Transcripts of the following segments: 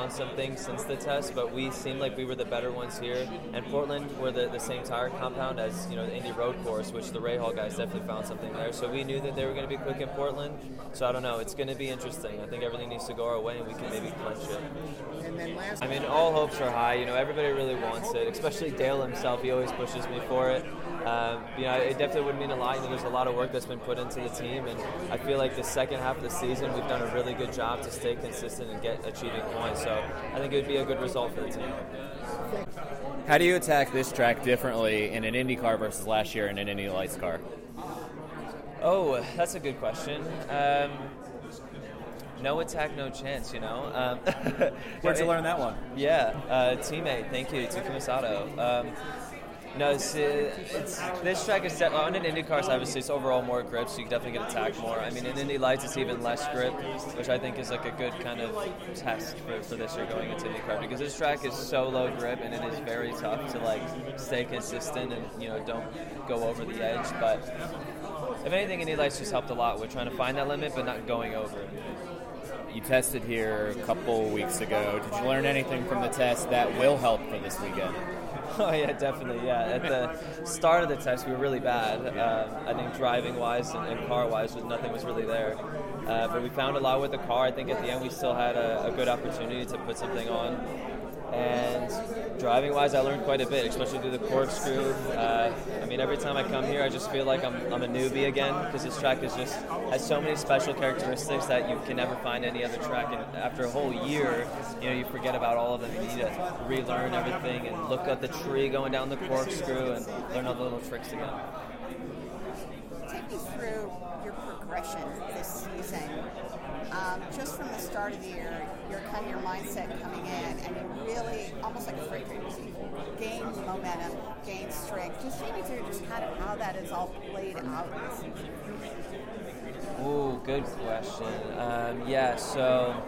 Maybe they found something since the test, but we seemed like we were the better ones here. And Portland were the, the same tire compound as you know the Indy Road Course, which the Rahal guys definitely found something there. So we knew that they were going to be quick in Portland. So I don't know, it's going to be interesting. I think everything needs to go our way, and we can maybe clinch it. I mean, all hopes are high. You know, everybody really wants it, especially Dale himself. He always pushes me for it. Um, you know, it definitely would mean a lot. You know, there's a lot of work that's been put into the team, and I feel like the second half of the season we've done a really good job to stay consistent and get achieving points. So I think it would be a good result for the team. How do you attack this track differently in an Indy car versus last year in an Indy Lights car? Oh, that's a good question. Um, no attack, no chance. You know. Um, Where'd you learn that one? Yeah, uh, teammate. Thank you, Takuma Sato. Um, no, it's, uh, it's, this track is set, on an Indy cars. Obviously, it's overall more grip, so you definitely get attacked more. I mean, in Indy Lights, it's even less grip, which I think is like a good kind of test for, for this year going into IndyCar because this track is so low grip and it is very tough to like stay consistent and you know don't go over the edge. But if anything, Indy Lights just helped a lot with trying to find that limit but not going over it. You tested here a couple weeks ago. Did you learn anything from the test that will help for this weekend? Oh yeah, definitely. Yeah, at the start of the test, we were really bad. Um, I think driving wise and, and car wise, with nothing was really there. Uh, but we found a lot with the car. I think at the end, we still had a, a good opportunity to put something on. And driving wise, I learned quite a bit, especially through the corkscrew. Uh, I mean, every time I come here, I just feel like I'm, I'm a newbie again because this track is just has so many special characteristics that you can never find any other track. And after a whole year, you know, you forget about all of them. You need to relearn everything and look at the tree going down the corkscrew and learn all the little tricks again. Me through your progression this season. Um, just from the start of the year, your kind of your mindset coming in, and you really almost like a freight train, gain momentum, gain strength. Just take me through just kind of how that is all played out this season. Ooh, good question. Um, yeah, so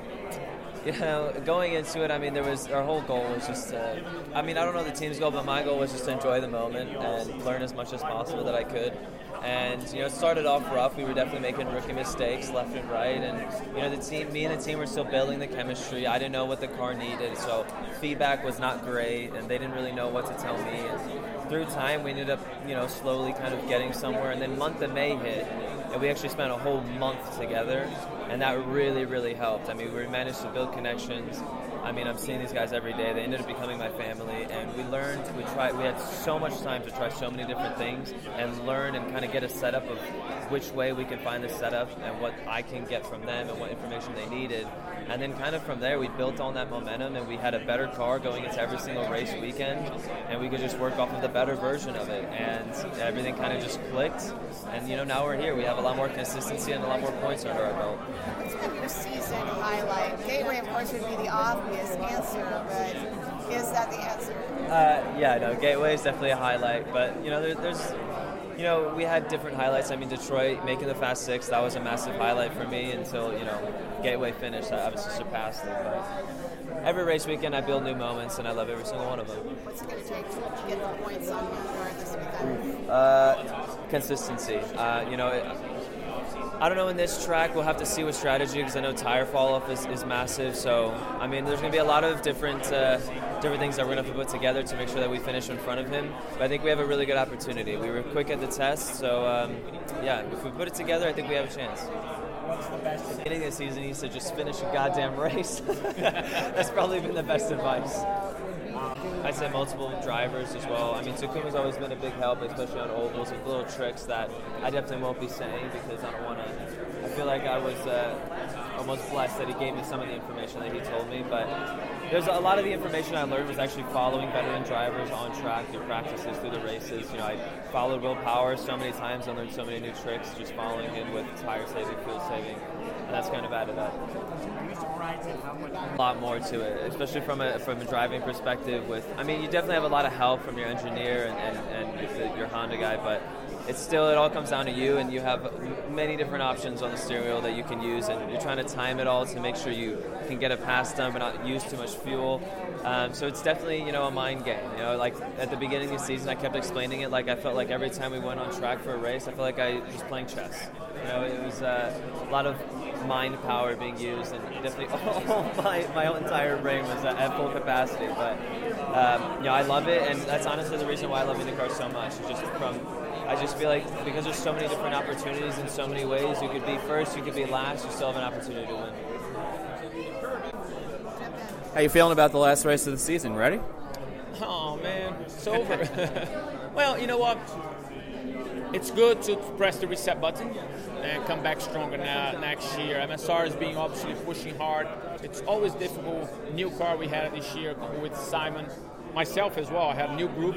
you know, going into it, I mean, there was our whole goal was just to. I mean, I don't know the team's goal, but my goal was just to enjoy the moment and learn as much as possible that I could. And you know, it started off rough. We were definitely making rookie mistakes left and right, and you know, the team, me and the team were still building the chemistry. I didn't know what the car needed, so feedback was not great, and they didn't really know what to tell me. And through time, we ended up, you know, slowly kind of getting somewhere. And then month of May hit, and we actually spent a whole month together, and that really, really helped. I mean, we managed to build connections. I mean, I'm seeing these guys every day. They ended up becoming my family, and we learned. We tried. We had so much time to try so many different things and learn and kind of get a setup of which way we can find the setup and what I can get from them and what information they needed. And then kind of from there, we built on that momentum, and we had a better car going into every single race weekend, and we could just work off of the better version of it, and everything kind of just clicked. And you know, now we're here. We have a lot more consistency and a lot more points under our belt. What's been your season highlight? Gateway, of course, would be the obvious answer, but is that the answer? Uh, yeah, no, Gateway is definitely a highlight, but you know, there, there's, you know, we had different highlights. I mean, Detroit making the Fast Six, that was a massive highlight for me until you know, Gateway finished. I obviously surpassed it, but every race weekend I build new moments, and I love every single one of them. What's it going to take to get the points on Moore this weekend? Uh, consistency. Uh, you know. It, I don't know in this track. We'll have to see what strategy because I know tire fall off is, is massive. So I mean, there's going to be a lot of different uh, different things that we're going to have to put together to make sure that we finish in front of him. But I think we have a really good opportunity. We were quick at the test, so um, yeah, if we put it together, I think we have a chance. What's the best? Beginning of the season, he to just finish a goddamn race. That's probably been the best advice. I'd say multiple drivers as well. I mean, Takuma's always been a big help, especially on ovals with little tricks that I definitely won't be saying because I don't want to. I feel like I was uh, almost blessed that he gave me some of the information that he told me, but there's a lot of the information I learned was actually following veteran drivers on track through practices, through the races. You know, I followed Will Power so many times, I learned so many new tricks just following him with tire saving, fuel saving, and that's kind of added up. A lot more to it, especially from a from a driving perspective. With, I mean, you definitely have a lot of help from your engineer and and, and the, your Honda guy, but it's still it all comes down to you, and you have many different options on the steering wheel that you can use, and you're trying to time it all to make sure you can get it past them but not use too much fuel. Um, so it's definitely you know a mind game. You know, like at the beginning of the season, I kept explaining it like I felt like every time we went on track for a race, I felt like I was playing chess. You know, it was uh, a lot of mind power being used, and definitely all my, my whole entire brain was at full capacity. But um, you know, I love it, and that's honestly the reason why I love IndyCar so much. Just from I just feel like because there's so many different opportunities in so many ways, you could be first, you could be last, you still have an opportunity to win. How you feeling about the last race of the season? Ready? Oh man, it's over. well, you know what? It's good to press the reset button and come back stronger now, next year. MSR is being obviously pushing hard. It's always difficult. New car we had this year with Simon, myself as well. I had a new group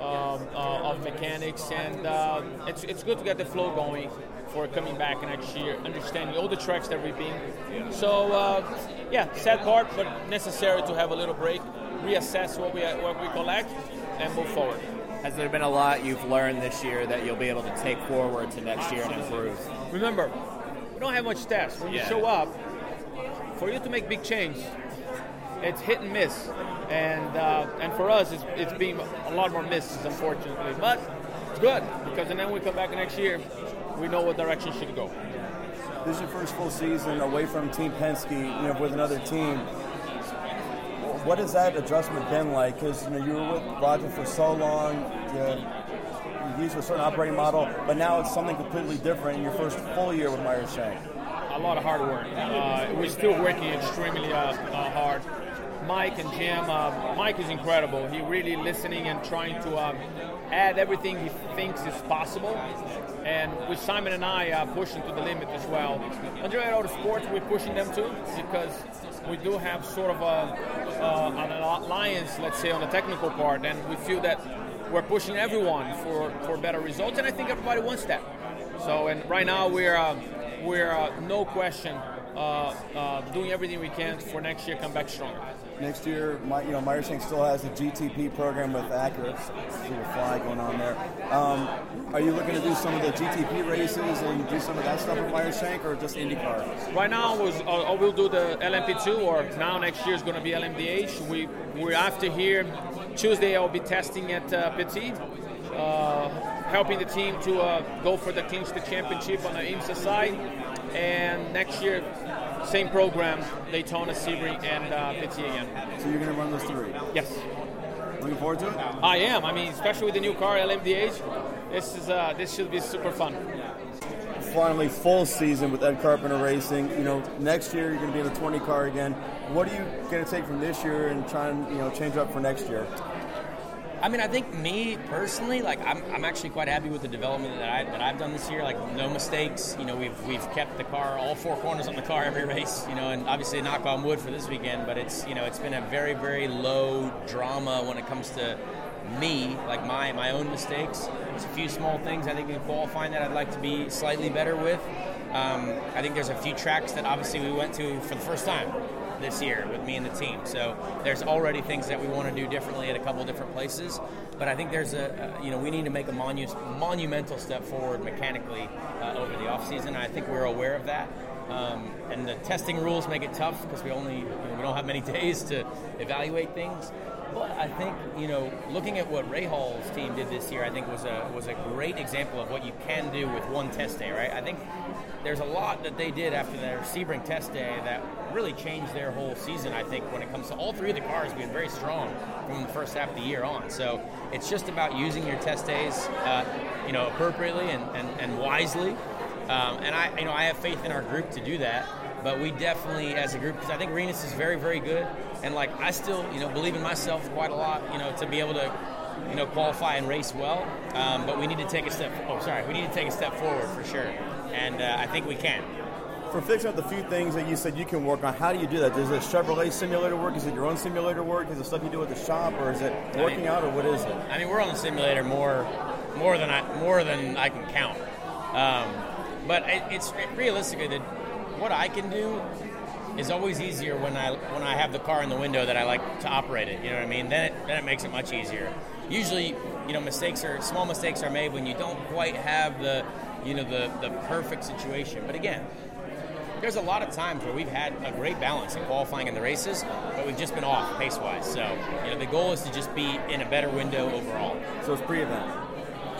um, uh, of mechanics, and uh, it's it's good to get the flow going for coming back next year, understanding all the tracks that we've been. So uh, yeah, sad part, but necessary to have a little break, reassess what we what we collect, and move forward. Has there been a lot you've learned this year that you'll be able to take forward to next year and improve? Remember, we don't have much steps. When Yeah. you show up, for you to make big change, it's hit and miss, and uh, and for us, it's it's been a lot more misses, unfortunately. But it's good because and then when we come back next year, we know what direction should go. This is your first full season away from Team Penske, you know, with another team. What has that adjustment been like? Because you know you were with Roger for so long, you, used a certain operating model, but now it's something completely different in your first full year with Meyer Shank. a lot of hard work. Uh, we're still working extremely uh, uh, hard. Mike and Jim, uh, Mike is incredible. He really listening and trying to um, add everything he thinks is possible. And with Simon and I uh, pushing to the limit as well. Andretti Auto Sports, we're pushing them too because we do have sort of a, uh, an alliance, let's say, on the technical part, and we feel that we're pushing everyone for, for better results, and I think everybody wants that. So, and right now we're uh, we're uh, no question uh, uh, doing everything we can for next year come back stronger. Next year, my, you know, Meyer Shank still has a GTP program with Acura. See the fly going on there. Um, are you looking to do some of the GTP races and do some of that stuff with Meyer Shank, or just IndyCar? Right now, was uh, uh, we'll do the LMP2, or now next year is going to be LMDH. We we're after here. Tuesday, I'll be testing at uh, Petit, uh, helping the team to uh, go for the the championship on the IMSA side. And next year, same program, Daytona, Sebring, and uh, Petit again. So you're going to run those three. Yes. Looking forward to it. I am. I mean, especially with the new car LMDH, this is uh, this should be super fun. Finally, full season with Ed Carpenter Racing. You know, next year you're going to be in the 20 car again. What are you going to take from this year and try and you know change up for next year? I mean, I think me personally, like I'm, I'm actually quite happy with the development that I that I've done this year. Like no mistakes. You know, we've we've kept the car all four corners on the car every race. You know, and obviously knock on wood for this weekend, but it's you know it's been a very very low drama when it comes to me, like my my own mistakes. There's a few small things I think in qualifying that I'd like to be slightly better with. Um, I think there's a few tracks that obviously we went to for the first time this year with me and the team. So there's already things that we want to do differently at a couple different places. But I think there's a, you know we need to make a monu- monumental step forward mechanically uh, over the off season. I think we're aware of that. Um, and the testing rules make it tough because we only you know, we don't have many days to evaluate things. But I think you know, looking at what Rahal's team did this year, I think was a was a great example of what you can do with one test day. Right? I think there's a lot that they did after their Sebring test day that really changed their whole season. I think when it comes to all three of the cars being very strong from the first half of the year on. So it's just about using your test days, uh, you know, appropriately and, and, and wisely. Um, and I, you know, I have faith in our group to do that. but we definitely, as a group, because I think Rinus is very, very good, and like I still, you know, believe in myself quite a lot, you know, to be able to, you know, qualify and race well. Um, but we need to take a step. Oh, sorry, we need to take a step forward for sure, and uh, I think we can. For fixing up the few things that you said you can work on, how do you do that? Does a Chevrolet simulator work? Is it your own simulator work? Is it stuff you do at the shop, or is it working mean- out, or what is it? I mean, we're on the simulator more, more than I more than I can count. Um, but it, it's realistically that what I can do is always easier when I when I have the car in the window that I like to operate it. You know what I mean? Then it, then it makes it much easier. Usually, you know, mistakes are small mistakes are made when you don't quite have the you know the the perfect situation. But again. There's a lot of times where we've had a great balance in qualifying in the races, but we've just been off pace wise. So, you know, the goal is to just be in a better window overall. So it's pre-event.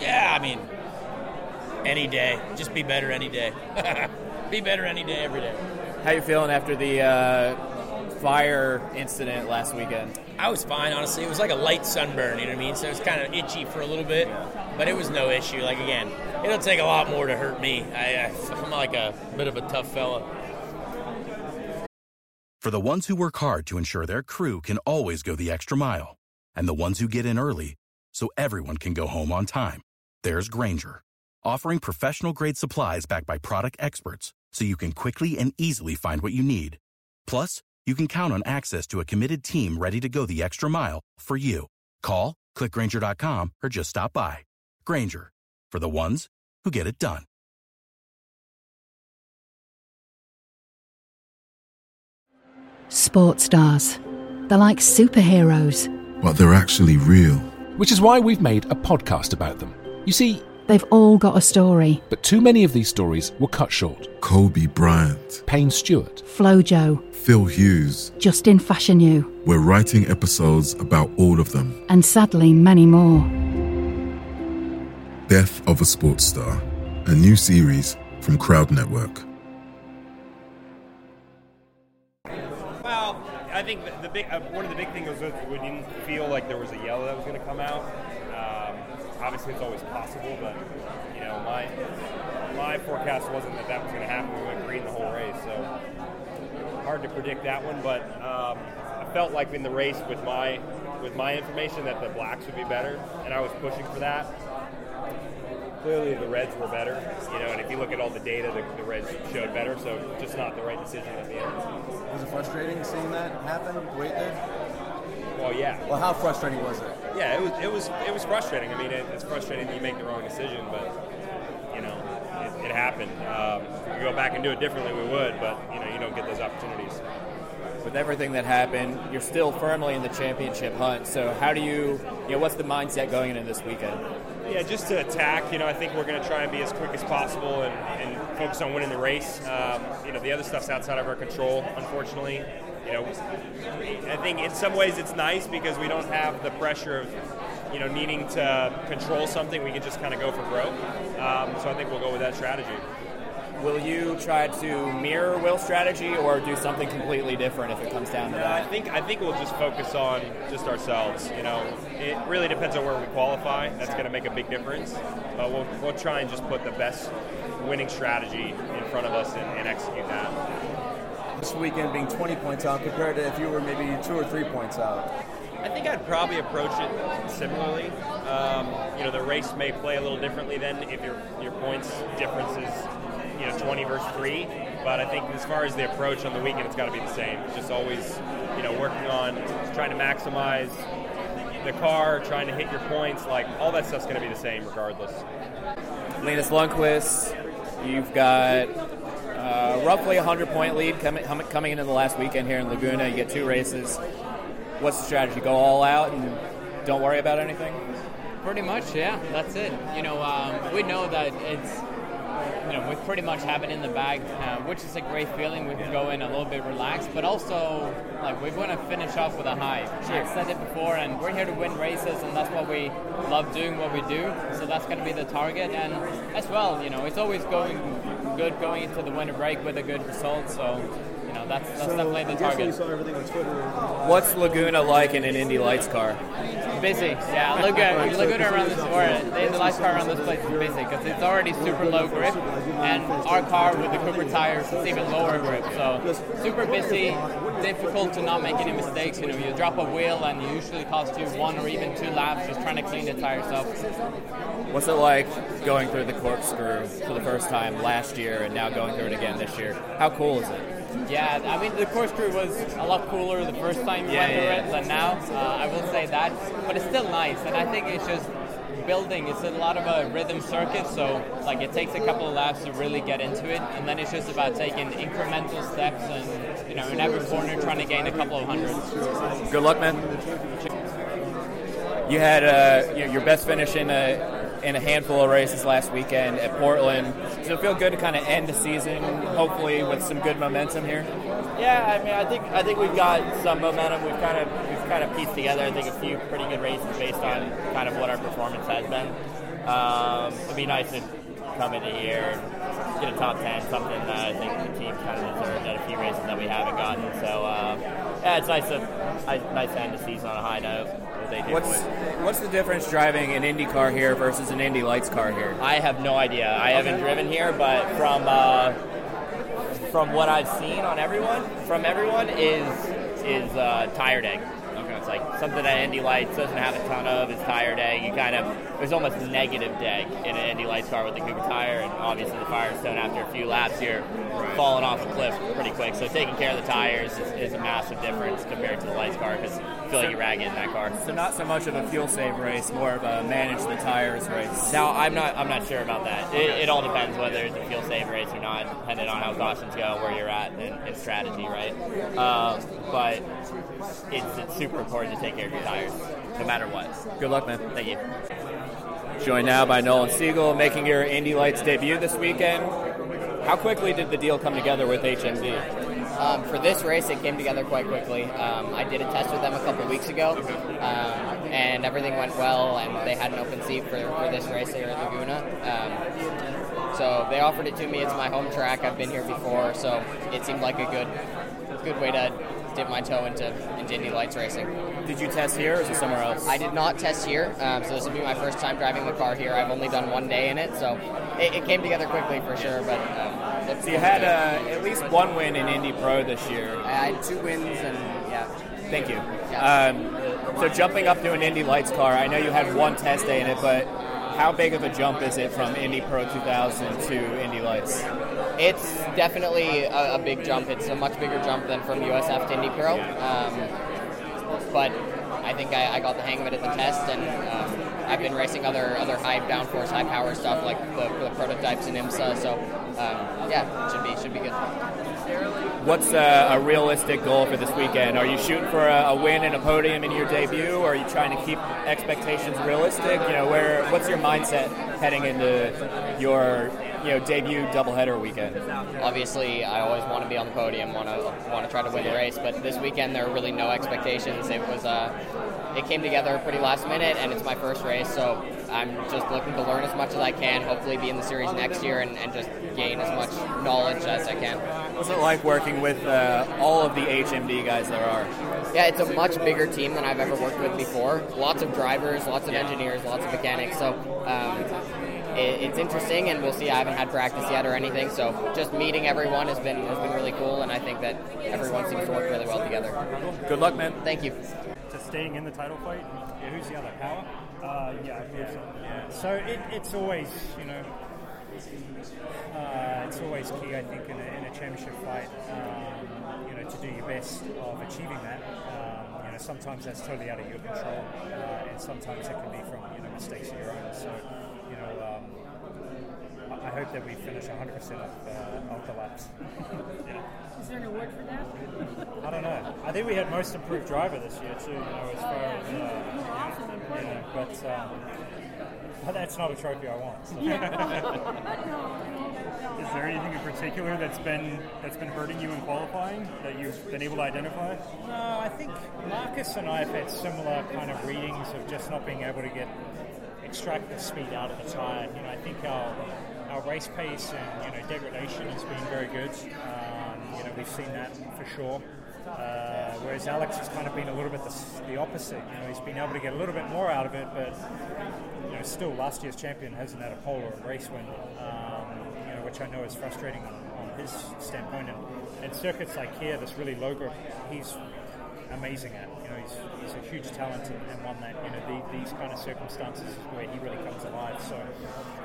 Yeah, I mean, any day. Just be better any day. be better any day, every day. How you feeling after the uh, fire incident last weekend? I was fine, honestly. It was like a light sunburn, you know what I mean? So it was kind of itchy for a little bit, but it was no issue. Like, again, it'll take a lot more to hurt me. I, I, I'm like a bit of a tough fella. For the ones who work hard to ensure their crew can always go the extra mile, and the ones who get in early so everyone can go home on time, there's Grainger, offering professional grade supplies backed by product experts so you can quickly and easily find what you need. Plus, you can count on access to a committed team ready to go the extra mile for you. Call, clickgrainger.com, or just stop by. Grainger, for the ones who get it done. Sports stars. They're like superheroes. but they're actually real. Which is why we've made a podcast about them. You see, They've all got a story. but too many of these stories were cut short. Kobe Bryant, Payne Stewart, Flo Flojo, Phil Hughes. Justin Fashanu, We're writing episodes about all of them. and sadly many more. Death of a Sports Star, a new series from Crowd Network. Well, I think the, the big uh, one of the big things was we didn't feel like there was a yellow that was going to come out. Obviously, it's always possible, but you know, my my forecast wasn't that that was going to happen. We went green the whole race, so hard to predict that one. But um, I felt like in the race with my with my information that the blacks would be better, and I was pushing for that. Clearly, the Reds were better, you know, and if you look at all the data, the, the Reds showed better. So just not the right decision at the end. Was it frustrating seeing that happen? the way it did? Well, yeah. Well, how frustrating was it? Yeah, it was it was it was frustrating. I mean, it, it's frustrating that you make the wrong decision, but you know, it, it happened. Um, if we could go back and do it differently, we would, but you know, you don't get those opportunities. With everything that happened, you're still firmly in the championship hunt. So how do you, you know, what's the mindset going into this weekend? Yeah, just to attack. You know, I think we're going to try and be as quick as possible and, and focus on winning the race. Um, you know, the other stuff's outside of our control, unfortunately. Know, I think in some ways it's nice because we don't have the pressure of you know needing to control something. We can just kind of go for broke. Um, so I think we'll go with that strategy. Will you try to mirror Will's strategy or do something completely different if it comes down to No, I that? think I think we'll just focus on just ourselves. You know, it really depends on where we qualify. That's going to make a big difference. But we'll, we'll try and just put the best winning strategy in front of us and, and execute that. This weekend being 20 points out compared to if you were maybe two or three points out. I think I'd probably approach it similarly. Um, you know, the race may play a little differently then if your your points difference is you know 20 versus three. But I think as far as the approach on the weekend, it's got to be the same. Just always, you know, working on trying to maximize the car, trying to hit your points. Like all that stuff's going to be the same regardless. Linus Lundqvist, you've got uh, roughly a 100 point lead coming, coming into the last weekend here in Laguna. You get two races. What's the strategy? Go all out and don't worry about anything? Pretty much, yeah. That's it. You know, um, we know that it's, you know, we pretty much have it in the bag, uh, which is a great feeling. We can go in a little bit relaxed, but also, like, we want to finish off with a high. I've said it before, and we're here to win races, and that's what we love doing, what we do. So that's going to be the target. And as well, you know, it's always going good going into the winter break with a good result. So, you you know that's, that's so definitely the I'm you target. saw everything on Twitter. What's Laguna like in an Indy Lights car? Busy, yeah. Laguna, Laguna around this, or the the lights car around this place is busy because it's already super low grip, and our car with the Cooper tires is even lower grip. So super busy, difficult to not make any mistakes. You know, you drop a wheel and it usually costs you one or even two laps just trying to clean the tires up. What's it like going through the corkscrew for the first time last year and now going through it again this year? How cool is it? Yeah, I mean the corkscrew was a lot cooler the first time you Yeah, went through yeah, it than now. Uh, I will say that, but it's still nice, and I think it's just building. It's a lot of a rhythm circuit, so like it takes a couple of laps to really get into it, and then it's just about taking incremental steps and you know in every corner trying to gain a couple of hundreds. Good luck, man. You had uh, your best finish in a in a handful of races last weekend at Portland. Does it feel good to kind of end the season, hopefully with some good momentum here? Yeah, I mean, I think I think we've got some momentum. We've kind of we've kind of pieced together. I think a few pretty good races based on kind of what our performance has been. Um, it'd be nice to come into here and get a top ten, something that I think the team kind of deserved at a few races that we haven't gotten. So uh, yeah, it's nice to nice to end the season on a high note. What they did What's what's the difference driving an Indy car here versus an Indy Lights car here? I have no idea. I haven't driven here, but from uh, from what I've seen on everyone, from everyone is is uh, tire day. Like something that Indy Lights doesn't have a ton of is tire day. You kind of there's almost negative day in an Indy Lights car with the Cooper tire, and obviously the Firestone after a few laps you're falling off a cliff pretty quick. So taking care of the tires is, is a massive difference compared to the Lights car because feel like you rag it in that car. So not so much of a fuel save race, more of a manage the tires race. Now I'm not I'm not sure about that. It, it all depends whether it's a fuel save race or not, depending on how cautions go, where you're at in, in strategy, right? Um, but it's, it's super important to take care of your tires, no matter what. Good luck, man. Thank you. Joined now by Nolan Siegel, making your Indy Lights debut this weekend. How quickly did the deal come together with HMD? Um, for this race, it came together quite quickly. Um, I did a test with them a couple weeks ago, um, and everything went well, and they had an open seat for, for this race here at Laguna. Um, so they offered it to me. It's my home track. I've been here before, so it seemed like a good good way to dip my toe into, into Indy Lights racing. Did you test here or is it somewhere else? I did not test here, um, so this will be my first time driving the car here. I've only done one day in it, so it, it came together quickly for sure. But um, So you had uh, at least one win in Indy Pro this year. I had two wins, and yeah. Thank you. Um, so jumping up to an Indy Lights car, I know you had one test day in it, but how big of a jump is it from Indy Pro 2000 to Indy Lights? It's definitely a, a big jump. It's a much bigger jump than from USF to Indy Pro. Um, but I think I, I got the hang of it at the test, and um, I've been racing other other high downforce, high power stuff like the, the prototypes in IMSA. So um, yeah, should be should be good. What's uh, a realistic goal for this weekend? Are you shooting for a, a win and a podium in your debut, or are you trying to keep expectations realistic? You know, where what's your mindset heading into your you know debut doubleheader weekend? Obviously, I always want to be on the podium, want to want to try to win the race. But this weekend, there were really no expectations. It was uh, it came together pretty last minute, and it's my first race, so I'm just looking to learn as much as I can. Hopefully, be in the series next year and, and just gain as much knowledge as I can. What's it like working with uh, all of the HMD guys there are? Yeah, it's a much bigger team than I've ever worked with before. Lots of drivers, lots of engineers, lots of mechanics. So um, it, it's interesting, and we'll see. I haven't had practice yet or anything, so just meeting everyone has been has been really cool, and I think that everyone seems to work really well together. Good luck, man. Thank you. to staying in the title fight. Yeah, who's the other? Power? Uh, yeah, I so. Yeah. So it, it's always, you know, uh, it's always key, I think, in a, in a championship fight, um, you know, to do your best of achieving that. Um, you know, sometimes that's totally out of your control, uh, and sometimes it can be from, you know, mistakes of your own. So, you know, um, I I hope that we finish 100% of, uh, of the laps. yeah. Is there an award for that? I don't know. I think we had most improved driver this year too. You know, as far as uh, Awesome you know, but um, but that's not a trophy I want. so. Is there anything in particular that's been that's been hurting you in qualifying that you've been able to identify? No, I think Marcus and I have had similar kind of readings of just not being able to get extract the speed out of the tire. You know, I think our our race pace and you know degradation has been very good. Um, you know, we've seen that for sure. Uh, whereas Alex has kind of been a little bit the, the, opposite. You know, he's been able to get a little bit more out of it, but you know, still last year's champion hasn't had a pole or a race win. Um, you know, which I know is frustrating on, on his standpoint. And, and circuits like here, this really low grip, he's amazing at. He's, he's a huge talent and, and one that you know the, these kind of circumstances is where he really comes alive. So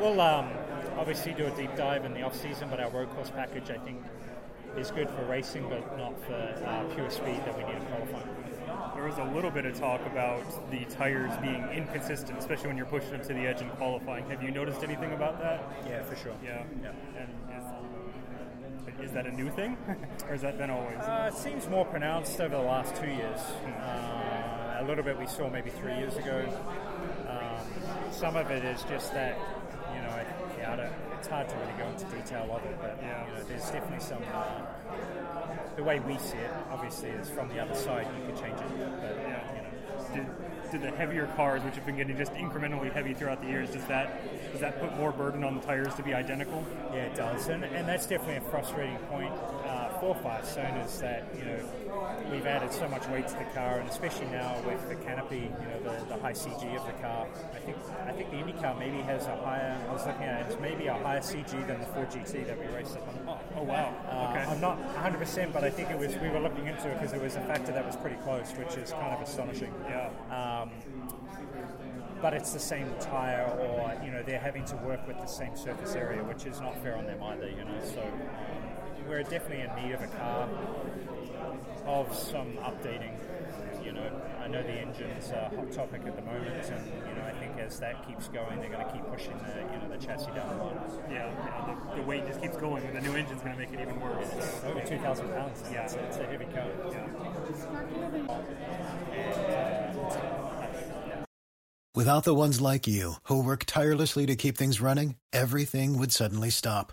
we'll um, obviously do a deep dive in the off season, but our road course package I think is good for racing, but not for uh, pure speed that we need to qualify. There was a little bit of talk about the tires being inconsistent, especially when you're pushing them to the edge in qualifying. Have you noticed anything about that? Yeah, for sure. Yeah, yeah. And is that a new thing, or has that been always? Uh, it seems more pronounced over the last two years. Uh, a little bit we saw maybe three years ago. Um, some of it is just that, you know, yeah, I don't, it's hard to really go into detail of it, but yeah. you know, there's definitely some. Uh, the way we see it, obviously, is from the other side. You could change it, but yeah. you know. Did, did the heavier cars, which have been getting just incrementally heavy throughout the years, does that does that put more burden on the tires to be identical? Yeah, it does, and, and that's definitely a frustrating point uh, for Firestone is that you know we've added so much weight to the car, and especially now with the canopy, you know, the, the high CG of the car. I think I think the IndyCar maybe has a higher. I was looking at it, it's maybe a higher CG than the Ford GT that we raced at. Oh, oh wow! Uh, okay. I'm not 100, percent but I think it was we were looking into it because it was a factor that was pretty close, which is kind of astonishing. Yeah. Um, but it's the same tire, or you know, they're having to work with the same surface area, which is not fair on them either. You know, so um, we're definitely in need of a car of some updating. You know, I know the engine's a hot topic at the moment, and you know, I think as that keeps going, they're going to keep pushing the you know the chassis down the line. Yeah, yeah the, the, weight just keeps going, and the new engine's going to make it even worse. It's over two thousand pounds. Yeah, it's, it's, a heavy car. Without the ones like you who work tirelessly to keep things running, everything would suddenly stop.